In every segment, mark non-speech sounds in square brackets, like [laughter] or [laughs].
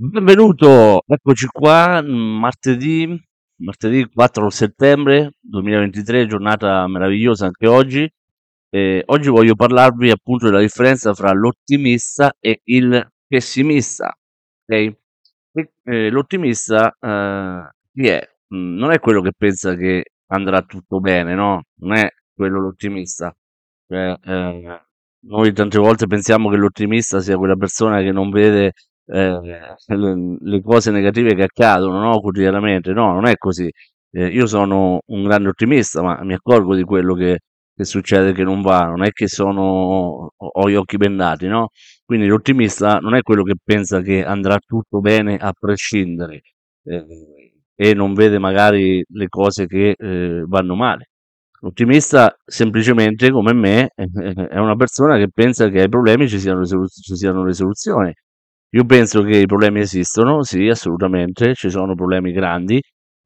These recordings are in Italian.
Benvenuto, eccoci qua, martedì, martedì 4 settembre 2023, giornata meravigliosa anche oggi. E oggi voglio parlarvi appunto della differenza fra l'ottimista e il pessimista. Okay? E, eh, l'ottimista eh, chi è? Mm, non è quello che pensa che andrà tutto bene, no? Non è quello l'ottimista. Cioè, eh, noi tante volte pensiamo che l'ottimista sia quella persona che non vede eh, le cose negative che accadono no? quotidianamente. No, non è così. Eh, io sono un grande ottimista, ma mi accorgo di quello che, che succede che non va, non è che sono, ho gli occhi bendati, no? Quindi l'ottimista non è quello che pensa che andrà tutto bene a prescindere eh, e non vede magari le cose che eh, vanno male. L'ottimista, semplicemente come me, [laughs] è una persona che pensa che ai problemi ci siano, ci siano le soluzioni. Io penso che i problemi esistono, sì, assolutamente, ci sono problemi grandi,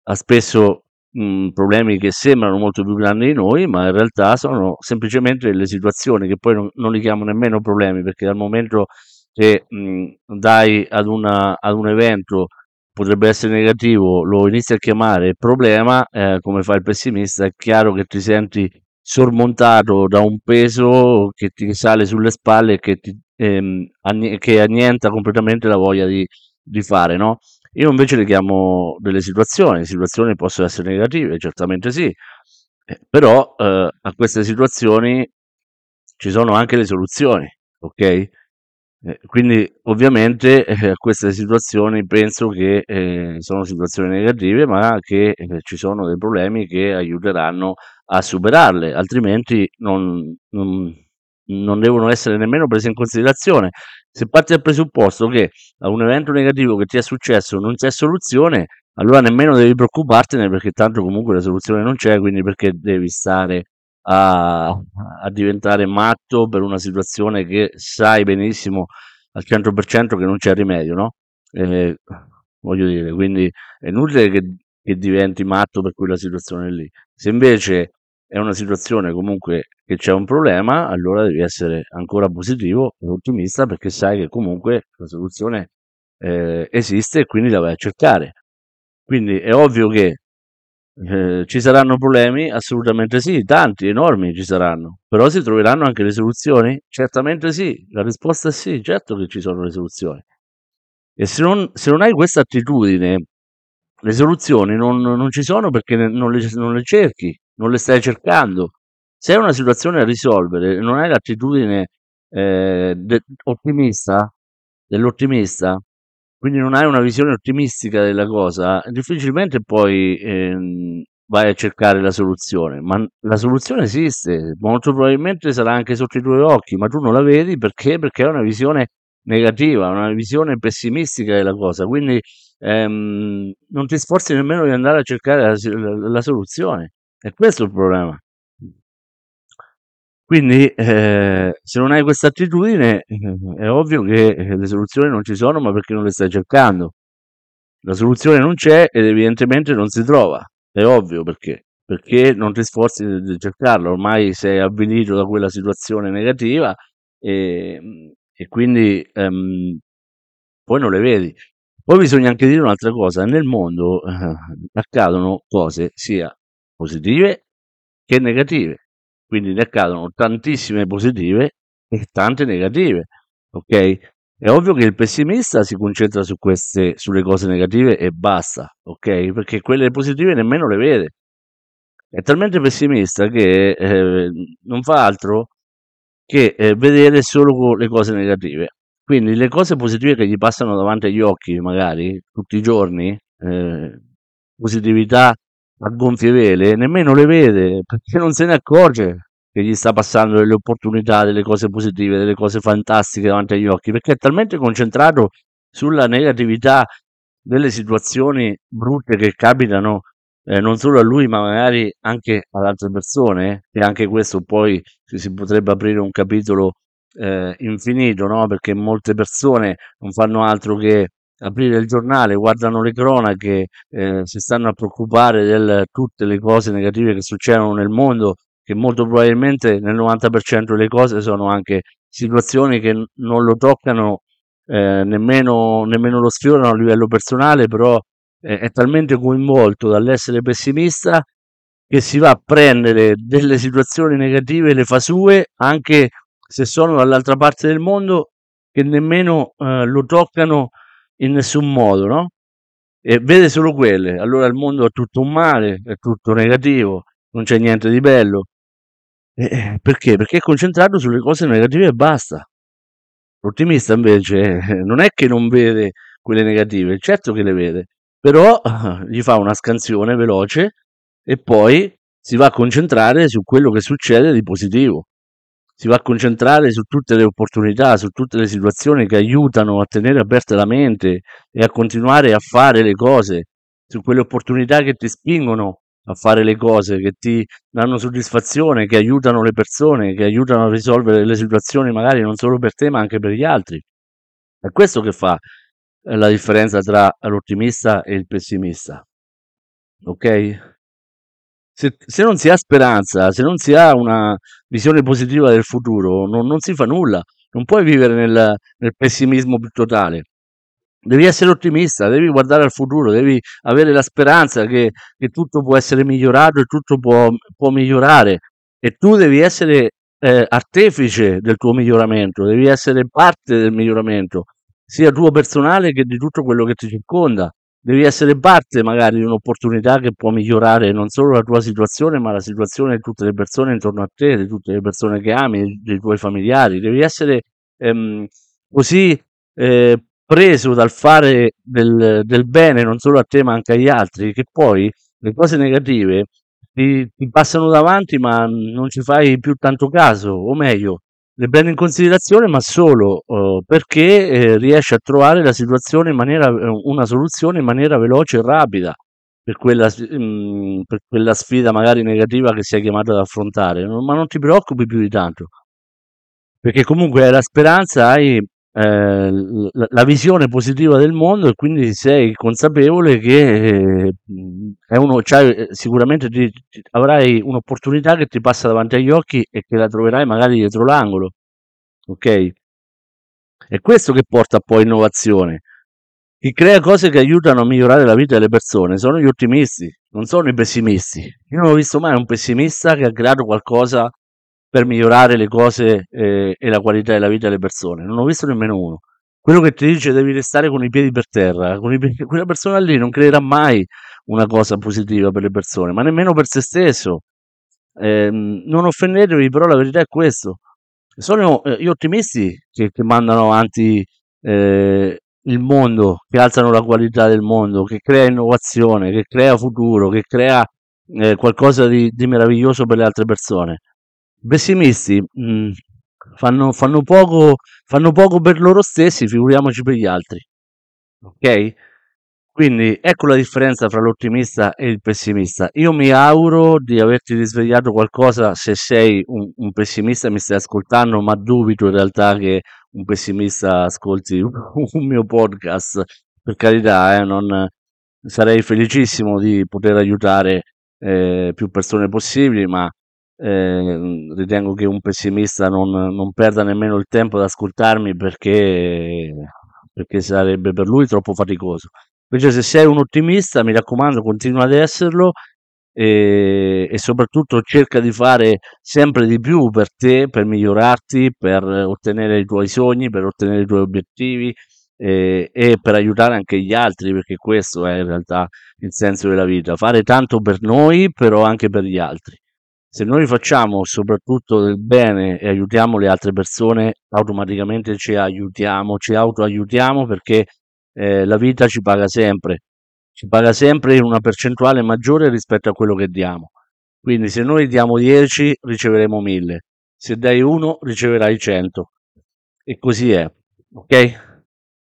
ha spesso mh, problemi che sembrano molto più grandi di noi, ma in realtà sono semplicemente delle situazioni che poi non, non li chiamo nemmeno problemi, perché dal momento che mh, dai ad, una, ad un evento potrebbe essere negativo, lo inizi a chiamare problema, eh, come fa il pessimista, è chiaro che ti senti sormontato da un peso che ti sale sulle spalle e che, ti, ehm, anni- che annienta completamente la voglia di, di fare, no? Io invece le chiamo delle situazioni, le situazioni possono essere negative, certamente sì, eh, però eh, a queste situazioni ci sono anche le soluzioni, ok? Eh, quindi ovviamente eh, a queste situazioni penso che eh, sono situazioni negative, ma che eh, ci sono dei problemi che aiuteranno a superarle, altrimenti non, non, non devono essere nemmeno prese in considerazione. Se parti dal presupposto che a un evento negativo che ti è successo non c'è soluzione, allora nemmeno devi preoccupartene perché tanto comunque la soluzione non c'è, quindi perché devi stare a, a diventare matto per una situazione che sai benissimo al 100% che non c'è rimedio, no? Eh, voglio dire, quindi è inutile che, che diventi matto per quella situazione lì. Se invece è una situazione comunque che c'è un problema, allora devi essere ancora positivo e ottimista perché sai che comunque la soluzione eh, esiste e quindi la vai a cercare. Quindi è ovvio che eh, ci saranno problemi? Assolutamente sì, tanti, enormi ci saranno, però si troveranno anche le soluzioni? Certamente sì, la risposta è sì, certo che ci sono le soluzioni. E se non, se non hai questa attitudine, le soluzioni non, non ci sono perché non le, non le, cerchi, non le stai cercando. Se hai una situazione da risolvere e non hai l'attitudine eh, de, ottimista, dell'ottimista, quindi non hai una visione ottimistica della cosa, difficilmente poi ehm, vai a cercare la soluzione, ma la soluzione esiste, molto probabilmente sarà anche sotto i tuoi occhi, ma tu non la vedi perché? Perché è una visione negativa, una visione pessimistica della cosa, quindi ehm, non ti sforzi nemmeno di andare a cercare la, la, la soluzione, e questo è il problema. Quindi, eh, se non hai questa attitudine, è ovvio che eh, le soluzioni non ci sono, ma perché non le stai cercando. La soluzione non c'è ed evidentemente non si trova. È ovvio perché. Perché non ti sforzi di, di cercarla, ormai sei avvilito da quella situazione negativa e, e quindi ehm, poi non le vedi. Poi bisogna anche dire un'altra cosa, nel mondo eh, accadono cose sia positive che negative quindi ne accadono tantissime positive e tante negative, ok? È ovvio che il pessimista si concentra su queste, sulle cose negative e basta, ok? Perché quelle positive nemmeno le vede. È talmente pessimista che eh, non fa altro che eh, vedere solo le cose negative. Quindi le cose positive che gli passano davanti agli occhi, magari tutti i giorni, eh, positività a gonfie vele, nemmeno le vede perché non se ne accorge che gli sta passando delle opportunità, delle cose positive, delle cose fantastiche davanti agli occhi, perché è talmente concentrato sulla negatività delle situazioni brutte che capitano eh, non solo a lui, ma magari anche ad altre persone, e anche questo poi si potrebbe aprire un capitolo eh, infinito, no? perché molte persone non fanno altro che aprire il giornale, guardano le cronache, eh, si stanno a preoccupare di tutte le cose negative che succedono nel mondo, che molto probabilmente nel 90% delle cose sono anche situazioni che non lo toccano eh, nemmeno, nemmeno lo sfiorano a livello personale, però eh, è talmente coinvolto dall'essere pessimista che si va a prendere delle situazioni negative, le fa sue, anche se sono dall'altra parte del mondo, che nemmeno eh, lo toccano in nessun modo, no? E vede solo quelle. Allora il mondo è tutto un male, è tutto negativo, non c'è niente di bello. E, perché? Perché è concentrato sulle cose negative e basta. L'ottimista invece non è che non vede quelle negative, certo che le vede, però [laughs] gli fa una scansione veloce e poi si va a concentrare su quello che succede di positivo. Si va a concentrare su tutte le opportunità, su tutte le situazioni che aiutano a tenere aperta la mente e a continuare a fare le cose, su quelle opportunità che ti spingono a fare le cose, che ti danno soddisfazione, che aiutano le persone, che aiutano a risolvere le situazioni magari non solo per te ma anche per gli altri. È questo che fa eh, la differenza tra l'ottimista e il pessimista. Ok? Se, se, non si ha speranza, se non si ha una visione positiva del futuro, non, non si fa nulla. Non puoi vivere nel, nel pessimismo più totale. Devi essere ottimista, devi guardare al futuro, devi avere la speranza che, che tutto può essere migliorato e tutto può, può migliorare. E tu devi essere eh, artefice del tuo miglioramento, devi essere parte del miglioramento, sia tuo personale che di tutto quello che ti circonda devi essere parte magari di un'opportunità che può migliorare non solo la tua situazione, ma la situazione di tutte le persone intorno a te, di tutte le persone che ami, dei tuoi familiari. Devi essere ehm, così eh, preso dal fare del, del, bene non solo a te ma anche agli altri, che poi le cose negative ti, ti passano davanti ma non ci fai più tanto caso, o meglio, le prende in considerazione, ma solo uh, perché eh, riesce a trovare la situazione in maniera, eh, una soluzione in maniera veloce e rapida per quella, mh, mm, per quella sfida magari negativa che sei chiamato ad affrontare. Ma non ti preoccupi più di tanto, perché comunque hai la speranza, hai eh, la, visione positiva del mondo e quindi sei consapevole che eh, è uno, cioè, sicuramente ti, ti, avrai un'opportunità che ti passa davanti agli occhi e che la troverai magari dietro l'angolo. Ok? È questo che porta poi innovazione. Chi crea cose che aiutano a migliorare la vita delle persone sono gli ottimisti, non sono i pessimisti. Io non ho visto mai un pessimista che ha creato qualcosa per migliorare le cose eh, e la qualità della vita delle persone. Non ho visto nemmeno uno. Quello che ti dice devi restare con i piedi per terra, piedi... [laughs] quella persona lì non creerà mai una cosa positiva per le persone, ma nemmeno per se stesso. Eh, non offendetevi, però la verità è questo. Sono eh, gli ottimisti che, che mandano avanti eh, il mondo, che alzano la qualità del mondo, che crea innovazione, che crea futuro, che crea eh, qualcosa di, di meraviglioso per le altre persone pessimisti mh, mm, fanno, fanno, poco, fanno poco per loro stessi, figuriamoci per gli altri. Ok? Quindi ecco la differenza tra l'ottimista e il pessimista. Io mi auguro di averti risvegliato qualcosa se sei un, un pessimista e mi stai ascoltando, ma dubito in realtà che un pessimista ascolti [laughs] un, mio podcast. Per carità, eh, non, sarei felicissimo di poter aiutare eh, più persone possibili, ma eh, ritengo che un pessimista non, non, perda nemmeno il tempo ad ascoltarmi perché, perché sarebbe per lui troppo faticoso. Invece se sei un ottimista, mi raccomando, continua ad esserlo e, e, soprattutto cerca di fare sempre di più per te, per migliorarti, per ottenere i tuoi sogni, per ottenere i tuoi obiettivi e, e per aiutare anche gli altri, perché questo è in realtà il senso della vita, fare tanto per noi, però anche per gli altri se noi facciamo soprattutto del bene e aiutiamo le altre persone, automaticamente ci aiutiamo, ci autoaiutiamo perché eh, la vita ci paga sempre, ci paga sempre in una percentuale maggiore rispetto a quello che diamo. Quindi se noi diamo 10 riceveremo 1000, se dai 1 riceverai 100 e così è, ok?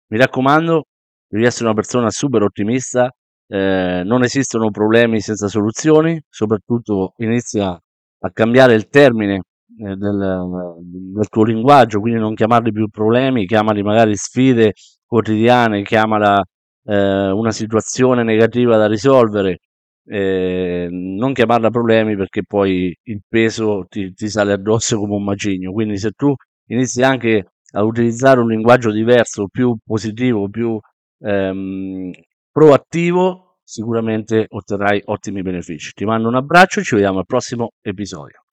Mi raccomando, devi essere una persona super ottimista, eh, non esistono problemi senza soluzioni, soprattutto inizia a cambiare il termine eh, del, del, tuo linguaggio, quindi non chiamarli più problemi, chiamali magari sfide quotidiane, chiamala eh, una situazione negativa da risolvere, eh, non chiamarla problemi perché poi il peso ti, ti, sale addosso come un macigno. Quindi se tu inizi anche a utilizzare un linguaggio diverso, più positivo, più ehm, proattivo, sicuramente otterrai ottimi benefici. Ti mando un abbraccio ci vediamo al prossimo episodio.